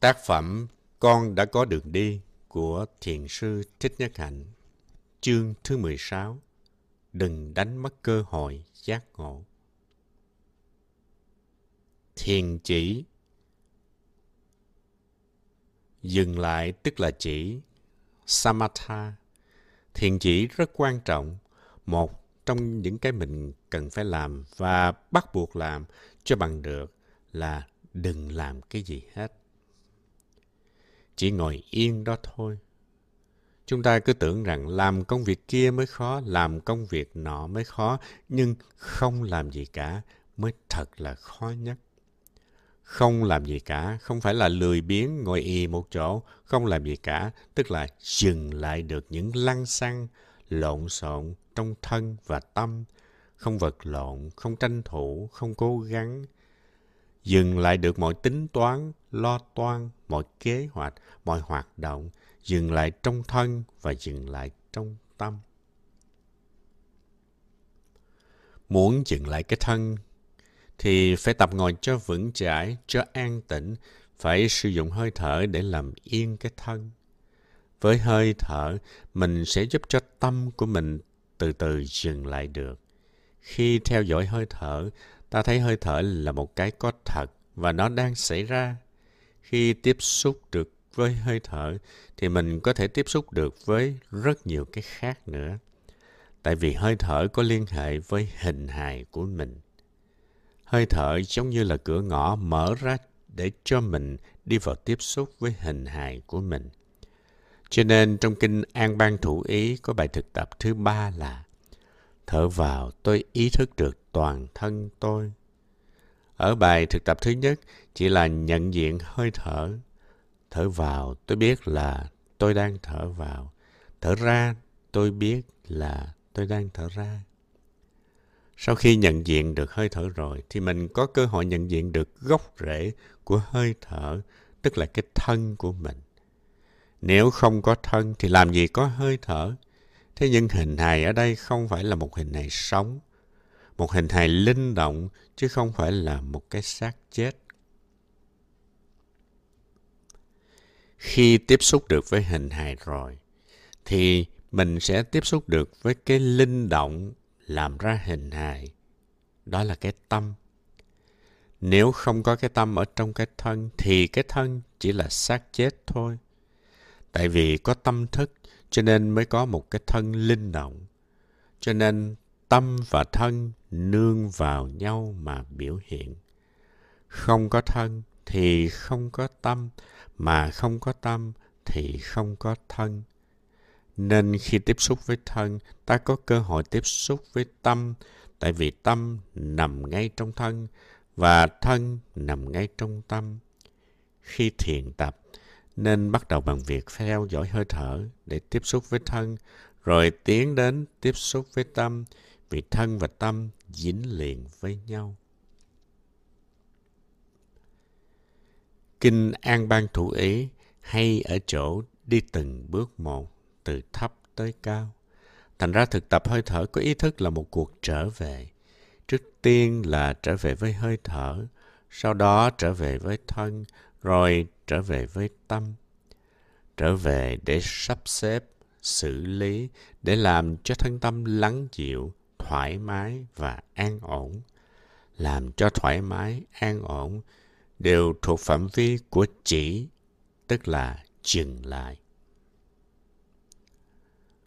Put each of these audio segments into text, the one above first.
Tác phẩm Con đã có đường đi của Thiền sư Thích Nhất Hạnh, Chương thứ 16 Đừng đánh mất cơ hội giác ngộ. Thiền chỉ, Dừng lại tức là chỉ, Samatha. Thiền chỉ rất quan trọng, Một trong những cái mình cần phải làm và bắt buộc làm cho bằng được là đừng làm cái gì hết chỉ ngồi yên đó thôi. Chúng ta cứ tưởng rằng làm công việc kia mới khó, làm công việc nọ mới khó, nhưng không làm gì cả mới thật là khó nhất. Không làm gì cả, không phải là lười biếng ngồi ì một chỗ, không làm gì cả, tức là dừng lại được những lăng xăng, lộn xộn trong thân và tâm, không vật lộn, không tranh thủ, không cố gắng, dừng lại được mọi tính toán, lo toan, mọi kế hoạch, mọi hoạt động, dừng lại trong thân và dừng lại trong tâm. Muốn dừng lại cái thân thì phải tập ngồi cho vững chãi, cho an tĩnh, phải sử dụng hơi thở để làm yên cái thân. Với hơi thở, mình sẽ giúp cho tâm của mình từ từ dừng lại được. Khi theo dõi hơi thở, ta thấy hơi thở là một cái có thật và nó đang xảy ra. Khi tiếp xúc được với hơi thở thì mình có thể tiếp xúc được với rất nhiều cái khác nữa. Tại vì hơi thở có liên hệ với hình hài của mình. Hơi thở giống như là cửa ngõ mở ra để cho mình đi vào tiếp xúc với hình hài của mình. Cho nên trong kinh An Bang Thủ Ý có bài thực tập thứ ba là, Thở vào, tôi ý thức được toàn thân tôi. Ở bài thực tập thứ nhất chỉ là nhận diện hơi thở. Thở vào tôi biết là tôi đang thở vào. Thở ra tôi biết là tôi đang thở ra. Sau khi nhận diện được hơi thở rồi thì mình có cơ hội nhận diện được gốc rễ của hơi thở, tức là cái thân của mình. Nếu không có thân thì làm gì có hơi thở? Thế nhưng hình hài ở đây không phải là một hình hài sống, một hình hài linh động, chứ không phải là một cái xác chết. Khi tiếp xúc được với hình hài rồi, thì mình sẽ tiếp xúc được với cái linh động làm ra hình hài. Đó là cái tâm. Nếu không có cái tâm ở trong cái thân, thì cái thân chỉ là xác chết thôi. Tại vì có tâm thức, cho nên mới có một cái thân linh động. Cho nên tâm và thân nương vào nhau mà biểu hiện. Không có thân thì không có tâm, mà không có tâm thì không có thân. Nên khi tiếp xúc với thân, ta có cơ hội tiếp xúc với tâm, tại vì tâm nằm ngay trong thân và thân nằm ngay trong tâm. Khi thiền tập, nên bắt đầu bằng việc theo dõi hơi thở để tiếp xúc với thân, rồi tiến đến tiếp xúc với tâm, vì thân và tâm dính liền với nhau. Kinh An Bang Thủ Ý hay ở chỗ đi từng bước một, từ thấp tới cao. Thành ra thực tập hơi thở có ý thức là một cuộc trở về. Trước tiên là trở về với hơi thở, sau đó trở về với thân, rồi trở về với tâm. Trở về để sắp xếp, xử lý, để làm cho thân tâm lắng dịu, thoải mái và an ổn. Làm cho thoải mái, an ổn đều thuộc phạm vi của chỉ, tức là dừng lại.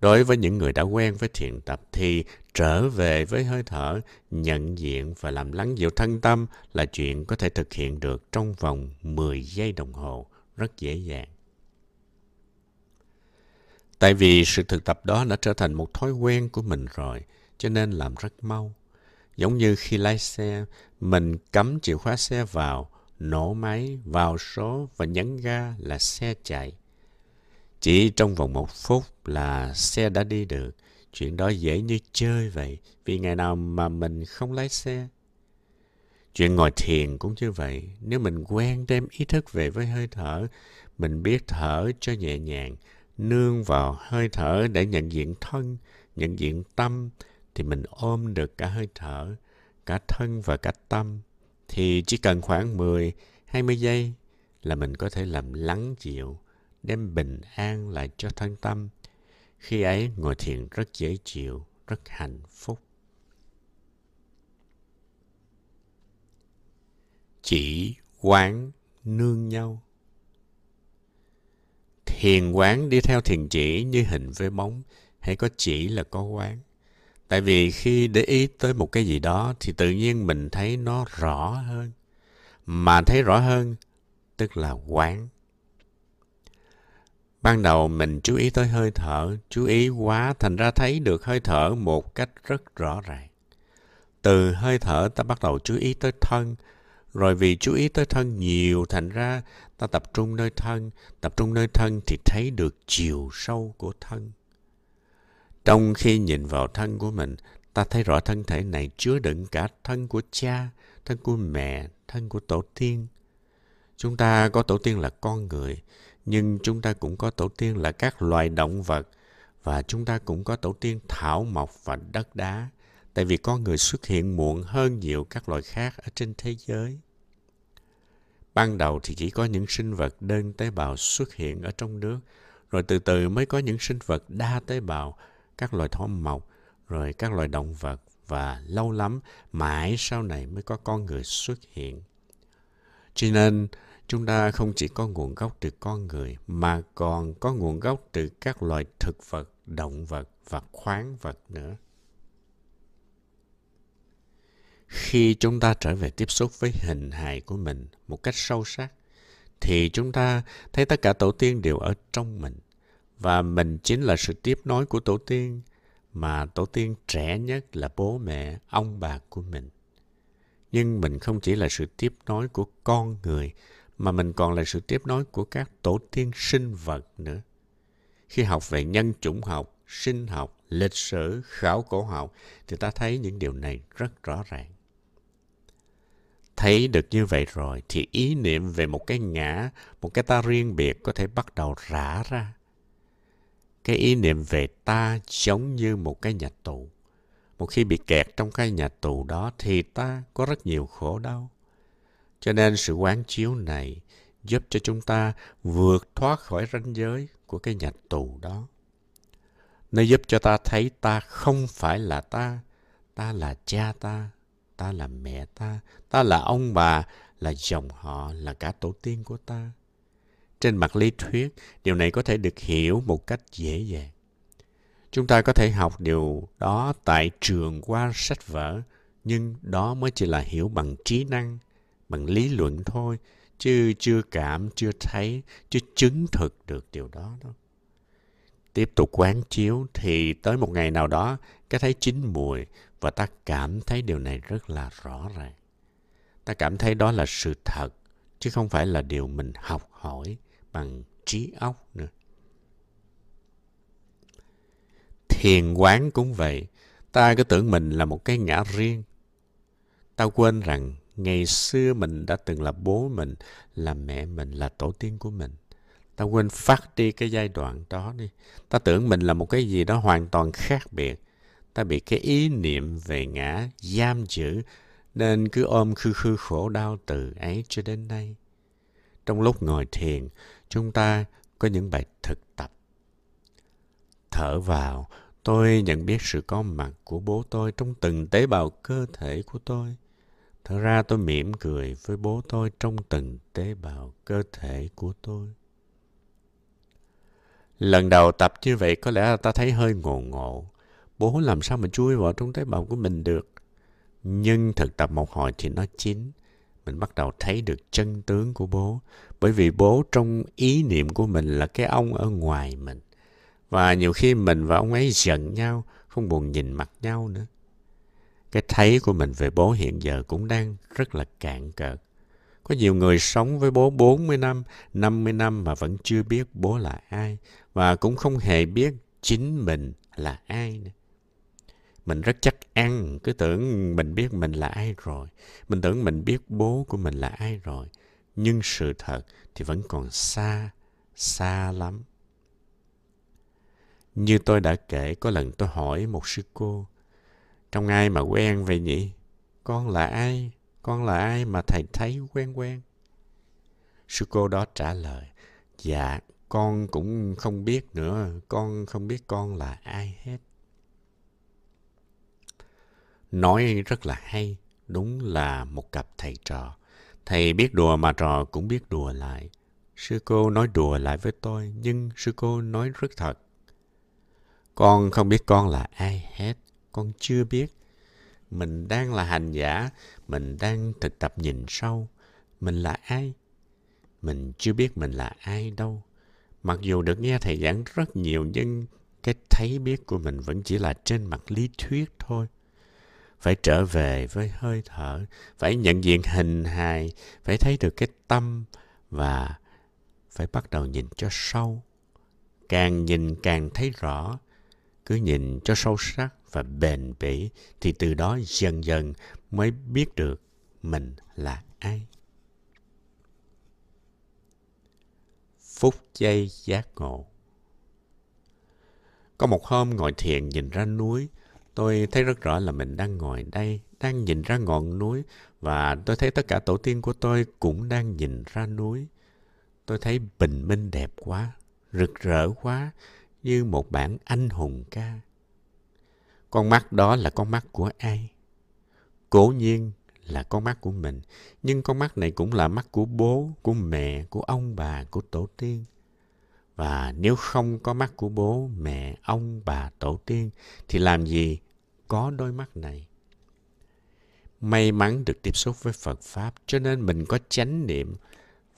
Đối với những người đã quen với thiền tập thì trở về với hơi thở, nhận diện và làm lắng dịu thân tâm là chuyện có thể thực hiện được trong vòng 10 giây đồng hồ, rất dễ dàng. Tại vì sự thực tập đó đã trở thành một thói quen của mình rồi, cho nên làm rất mau. Giống như khi lái xe, mình cắm chìa khóa xe vào, nổ máy, vào số và nhấn ga là xe chạy. Chỉ trong vòng một phút là xe đã đi được. Chuyện đó dễ như chơi vậy, vì ngày nào mà mình không lái xe. Chuyện ngồi thiền cũng như vậy. Nếu mình quen đem ý thức về với hơi thở, mình biết thở cho nhẹ nhàng, nương vào hơi thở để nhận diện thân, nhận diện tâm, thì mình ôm được cả hơi thở, cả thân và cả tâm. Thì chỉ cần khoảng 10, 20 giây là mình có thể làm lắng dịu, đem bình an lại cho thân tâm. Khi ấy ngồi thiền rất dễ chịu, rất hạnh phúc. Chỉ quán nương nhau. Thiền quán đi theo thiền chỉ như hình với bóng, hay có chỉ là có quán. Tại vì khi để ý tới một cái gì đó thì tự nhiên mình thấy nó rõ hơn. Mà thấy rõ hơn tức là quán. Ban đầu mình chú ý tới hơi thở, chú ý quá thành ra thấy được hơi thở một cách rất rõ ràng. Từ hơi thở ta bắt đầu chú ý tới thân, rồi vì chú ý tới thân nhiều thành ra ta tập trung nơi thân, tập trung nơi thân thì thấy được chiều sâu của thân. Trong khi nhìn vào thân của mình, ta thấy rõ thân thể này chứa đựng cả thân của cha, thân của mẹ, thân của tổ tiên. Chúng ta có tổ tiên là con người, nhưng chúng ta cũng có tổ tiên là các loài động vật và chúng ta cũng có tổ tiên thảo mộc và đất đá tại vì con người xuất hiện muộn hơn nhiều các loài khác ở trên thế giới. Ban đầu thì chỉ có những sinh vật đơn tế bào xuất hiện ở trong nước, rồi từ từ mới có những sinh vật đa tế bào, các loài thỏ mộc, rồi các loài động vật và lâu lắm mãi sau này mới có con người xuất hiện. Cho nên chúng ta không chỉ có nguồn gốc từ con người mà còn có nguồn gốc từ các loài thực vật, động vật và khoáng vật nữa. Khi chúng ta trở về tiếp xúc với hình hài của mình một cách sâu sắc thì chúng ta thấy tất cả tổ tiên đều ở trong mình và mình chính là sự tiếp nối của tổ tiên mà tổ tiên trẻ nhất là bố mẹ, ông bà của mình. Nhưng mình không chỉ là sự tiếp nối của con người mà mình còn là sự tiếp nối của các tổ tiên sinh vật nữa. Khi học về nhân chủng học, sinh học, lịch sử, khảo cổ học thì ta thấy những điều này rất rõ ràng. Thấy được như vậy rồi thì ý niệm về một cái ngã, một cái ta riêng biệt có thể bắt đầu rã ra. Cái ý niệm về ta giống như một cái nhà tù. Một khi bị kẹt trong cái nhà tù đó thì ta có rất nhiều khổ đau. Cho nên sự quán chiếu này giúp cho chúng ta vượt thoát khỏi ranh giới của cái nhà tù đó. Nó giúp cho ta thấy ta không phải là ta, ta là cha ta, ta là mẹ ta, ta là ông bà, là dòng họ, là cả tổ tiên của ta. Trên mặt lý thuyết, điều này có thể được hiểu một cách dễ dàng. Chúng ta có thể học điều đó tại trường qua sách vở, nhưng đó mới chỉ là hiểu bằng trí năng, bằng lý luận thôi, chứ chưa cảm, chưa thấy, chưa chứng thực được điều đó đâu. Tiếp tục quán chiếu thì tới một ngày nào đó, cái thấy chín mùi và ta cảm thấy điều này rất là rõ ràng. Ta cảm thấy đó là sự thật, chứ không phải là điều mình học hỏi bằng trí óc nữa. Thiền quán cũng vậy. Ta cứ tưởng mình là một cái ngã riêng. Ta quên rằng ngày xưa mình đã từng là bố mình, là mẹ mình, là tổ tiên của mình. Ta quên phát đi cái giai đoạn đó đi. Ta tưởng mình là một cái gì đó hoàn toàn khác biệt. Ta bị cái ý niệm về ngã giam giữ nên cứ ôm khư khư khổ đau từ ấy cho đến nay. Trong lúc ngồi thiền, chúng ta có những bài thực tập. Thở vào, tôi nhận biết sự có mặt của bố tôi trong từng tế bào cơ thể của tôi. Thở ra tôi mỉm cười với bố tôi trong từng tế bào cơ thể của tôi. Lần đầu tập như vậy có lẽ ta thấy hơi ngộ ngộ. Bố làm sao mà chui vào trong tế bào của mình được? Nhưng thực tập một hồi thì nó chín mình bắt đầu thấy được chân tướng của bố bởi vì bố trong ý niệm của mình là cái ông ở ngoài mình. Và nhiều khi mình và ông ấy giận nhau không buồn nhìn mặt nhau nữa. Cái thấy của mình về bố hiện giờ cũng đang rất là cạn cợt. Có nhiều người sống với bố 40 năm, 50 năm mà vẫn chưa biết bố là ai. Và cũng không hề biết chính mình là ai nữa. Mình rất chắc ăn cứ tưởng mình biết mình là ai rồi. Mình tưởng mình biết bố của mình là ai rồi nhưng sự thật thì vẫn còn xa xa lắm như tôi đã kể có lần tôi hỏi một sư cô trong ai mà quen vậy nhỉ con là ai con là ai mà thầy thấy quen quen Sư cô đó trả lời, dạ, con cũng không biết nữa, con không biết con là ai hết. Nói rất là hay, đúng là một cặp thầy trò. Thầy biết đùa mà trò cũng biết đùa lại. Sư cô nói đùa lại với tôi, nhưng sư cô nói rất thật. Con không biết con là ai hết, con chưa biết. Mình đang là hành giả, mình đang thực tập nhìn sâu. Mình là ai? Mình chưa biết mình là ai đâu. Mặc dù được nghe thầy giảng rất nhiều, nhưng cái thấy biết của mình vẫn chỉ là trên mặt lý thuyết thôi phải trở về với hơi thở, phải nhận diện hình hài, phải thấy được cái tâm và phải bắt đầu nhìn cho sâu. Càng nhìn càng thấy rõ, cứ nhìn cho sâu sắc và bền bỉ thì từ đó dần dần mới biết được mình là ai. Phút giây giác ngộ. Có một hôm ngồi thiền nhìn ra núi Tôi thấy rất rõ là mình đang ngồi đây, đang nhìn ra ngọn núi và tôi thấy tất cả tổ tiên của tôi cũng đang nhìn ra núi. Tôi thấy bình minh đẹp quá, rực rỡ quá, như một bản anh hùng ca. Con mắt đó là con mắt của ai? Cố nhiên là con mắt của mình, nhưng con mắt này cũng là mắt của bố, của mẹ, của ông bà, của tổ tiên. Và nếu không có mắt của bố, mẹ, ông, bà, tổ tiên, thì làm gì có đôi mắt này. May mắn được tiếp xúc với Phật Pháp cho nên mình có chánh niệm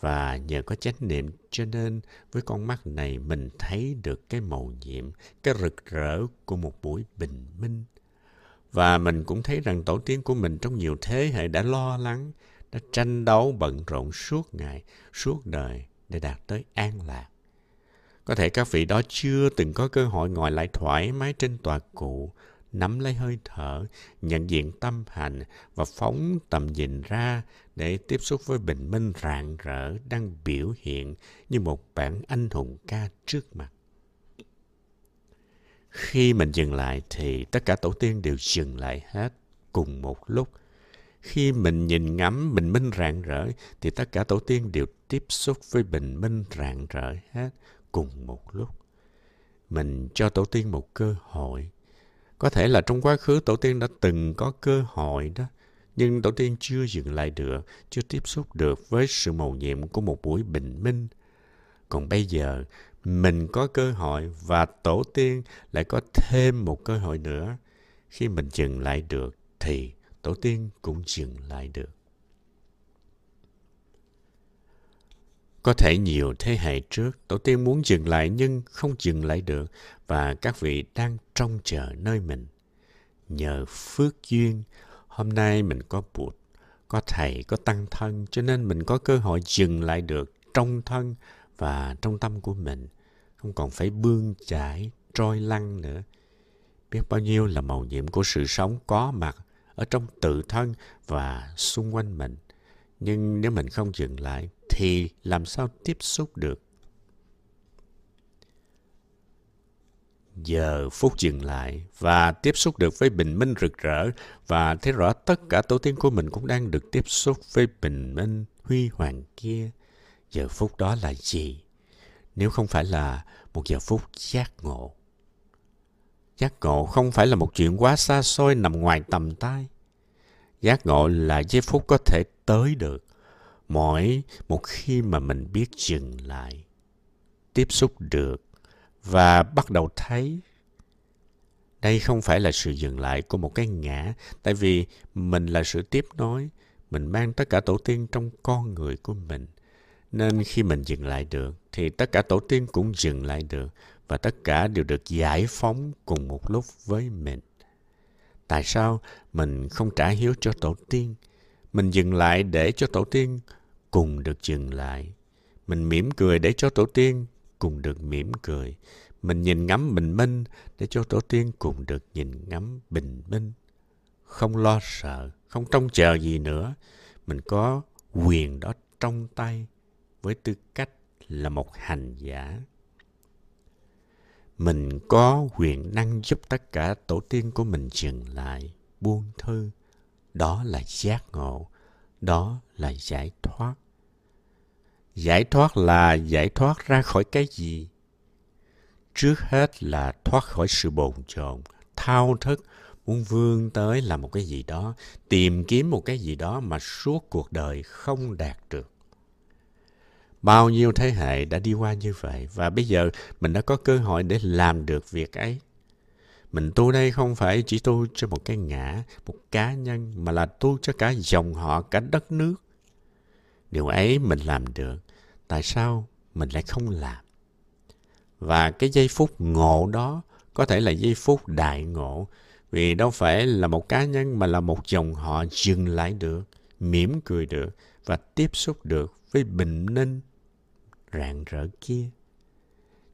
và nhờ có chánh niệm cho nên với con mắt này mình thấy được cái màu nhiệm, cái rực rỡ của một buổi bình minh. Và mình cũng thấy rằng tổ tiên của mình trong nhiều thế hệ đã lo lắng, đã tranh đấu bận rộn suốt ngày, suốt đời để đạt tới an lạc. Có thể các vị đó chưa từng có cơ hội ngồi lại thoải mái trên tòa cụ, nắm lấy hơi thở, nhận diện tâm hành và phóng tầm nhìn ra để tiếp xúc với bình minh rạng rỡ đang biểu hiện như một bản anh hùng ca trước mặt. Khi mình dừng lại thì tất cả tổ tiên đều dừng lại hết cùng một lúc. Khi mình nhìn ngắm bình minh rạng rỡ thì tất cả tổ tiên đều tiếp xúc với bình minh rạng rỡ hết cùng một lúc. Mình cho tổ tiên một cơ hội có thể là trong quá khứ tổ tiên đã từng có cơ hội đó, nhưng tổ tiên chưa dừng lại được, chưa tiếp xúc được với sự màu nhiệm của một buổi bình minh. Còn bây giờ, mình có cơ hội và tổ tiên lại có thêm một cơ hội nữa. Khi mình dừng lại được thì tổ tiên cũng dừng lại được. Có thể nhiều thế hệ trước, tổ tiên muốn dừng lại nhưng không dừng lại được và các vị đang trông chờ nơi mình. Nhờ phước duyên, hôm nay mình có bụt, có thầy, có tăng thân cho nên mình có cơ hội dừng lại được trong thân và trong tâm của mình. Không còn phải bươn chải, trôi lăn nữa. Biết bao nhiêu là màu nhiệm của sự sống có mặt ở trong tự thân và xung quanh mình. Nhưng nếu mình không dừng lại, thì làm sao tiếp xúc được? Giờ phút dừng lại và tiếp xúc được với bình minh rực rỡ và thấy rõ tất cả tổ tiên của mình cũng đang được tiếp xúc với bình minh huy hoàng kia. Giờ phút đó là gì? Nếu không phải là một giờ phút giác ngộ. Giác ngộ không phải là một chuyện quá xa xôi nằm ngoài tầm tay giác ngộ là giây phút có thể tới được. Mỗi một khi mà mình biết dừng lại, tiếp xúc được và bắt đầu thấy, đây không phải là sự dừng lại của một cái ngã, tại vì mình là sự tiếp nối, mình mang tất cả tổ tiên trong con người của mình. Nên khi mình dừng lại được, thì tất cả tổ tiên cũng dừng lại được và tất cả đều được giải phóng cùng một lúc với mình tại sao mình không trả hiếu cho tổ tiên mình dừng lại để cho tổ tiên cùng được dừng lại. Mình mỉm cười để cho tổ tiên cùng được mỉm cười. Mình nhìn ngắm bình minh để cho tổ tiên cùng được nhìn ngắm bình minh. Không lo sợ, không trông chờ gì nữa. Mình có quyền đó trong tay với tư cách là một hành giả. Mình có quyền năng giúp tất cả tổ tiên của mình dừng lại, buông thư. Đó là giác ngộ, đó là giải thoát. Giải thoát là giải thoát ra khỏi cái gì? Trước hết là thoát khỏi sự bồn chồn thao thức muốn vươn tới là một cái gì đó tìm kiếm một cái gì đó mà suốt cuộc đời không đạt được bao nhiêu thế hệ đã đi qua như vậy? Và bây giờ mình đã có cơ hội để làm được việc ấy. Mình tu đây không phải chỉ tu cho một cái ngã, một cá nhân, mà là tu cho cả dòng họ, cả đất nước. Điều ấy mình làm được, tại sao mình lại không làm? Và cái giây phút ngộ đó có thể là giây phút đại ngộ, vì đâu phải là một cá nhân, mà là một dòng họ dừng lại được, mỉm cười được và tiếp xúc được với bình ninh rạng rỡ kia.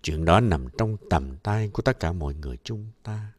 Chuyện đó nằm trong tầm tay của tất cả mọi người chúng ta.